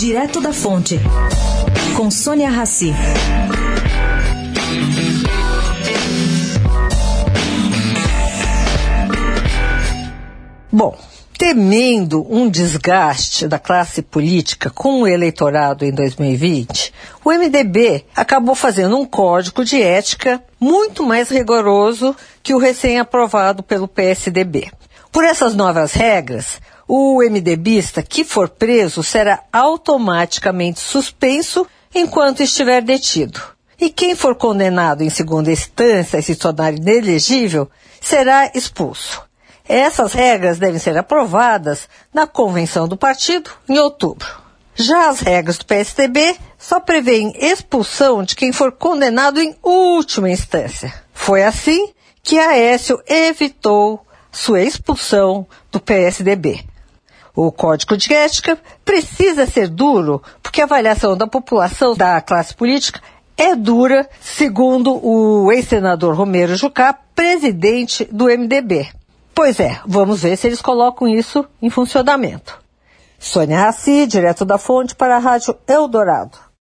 Direto da Fonte, com Sônia Rassi. Bom, temendo um desgaste da classe política com o eleitorado em 2020, o MDB acabou fazendo um código de ética muito mais rigoroso que o recém-aprovado pelo PSDB. Por essas novas regras, o MDBista que for preso será automaticamente suspenso enquanto estiver detido. E quem for condenado em segunda instância e se tornar inelegível será expulso. Essas regras devem ser aprovadas na convenção do partido em outubro. Já as regras do PSDB só prevêem expulsão de quem for condenado em última instância. Foi assim que Aécio evitou sua expulsão do PSDB. O código de ética precisa ser duro porque a avaliação da população da classe política é dura, segundo o ex-senador Romero Jucá, presidente do MDB. Pois é, vamos ver se eles colocam isso em funcionamento. Sônia Raci, direto da fonte para a Rádio Eldorado.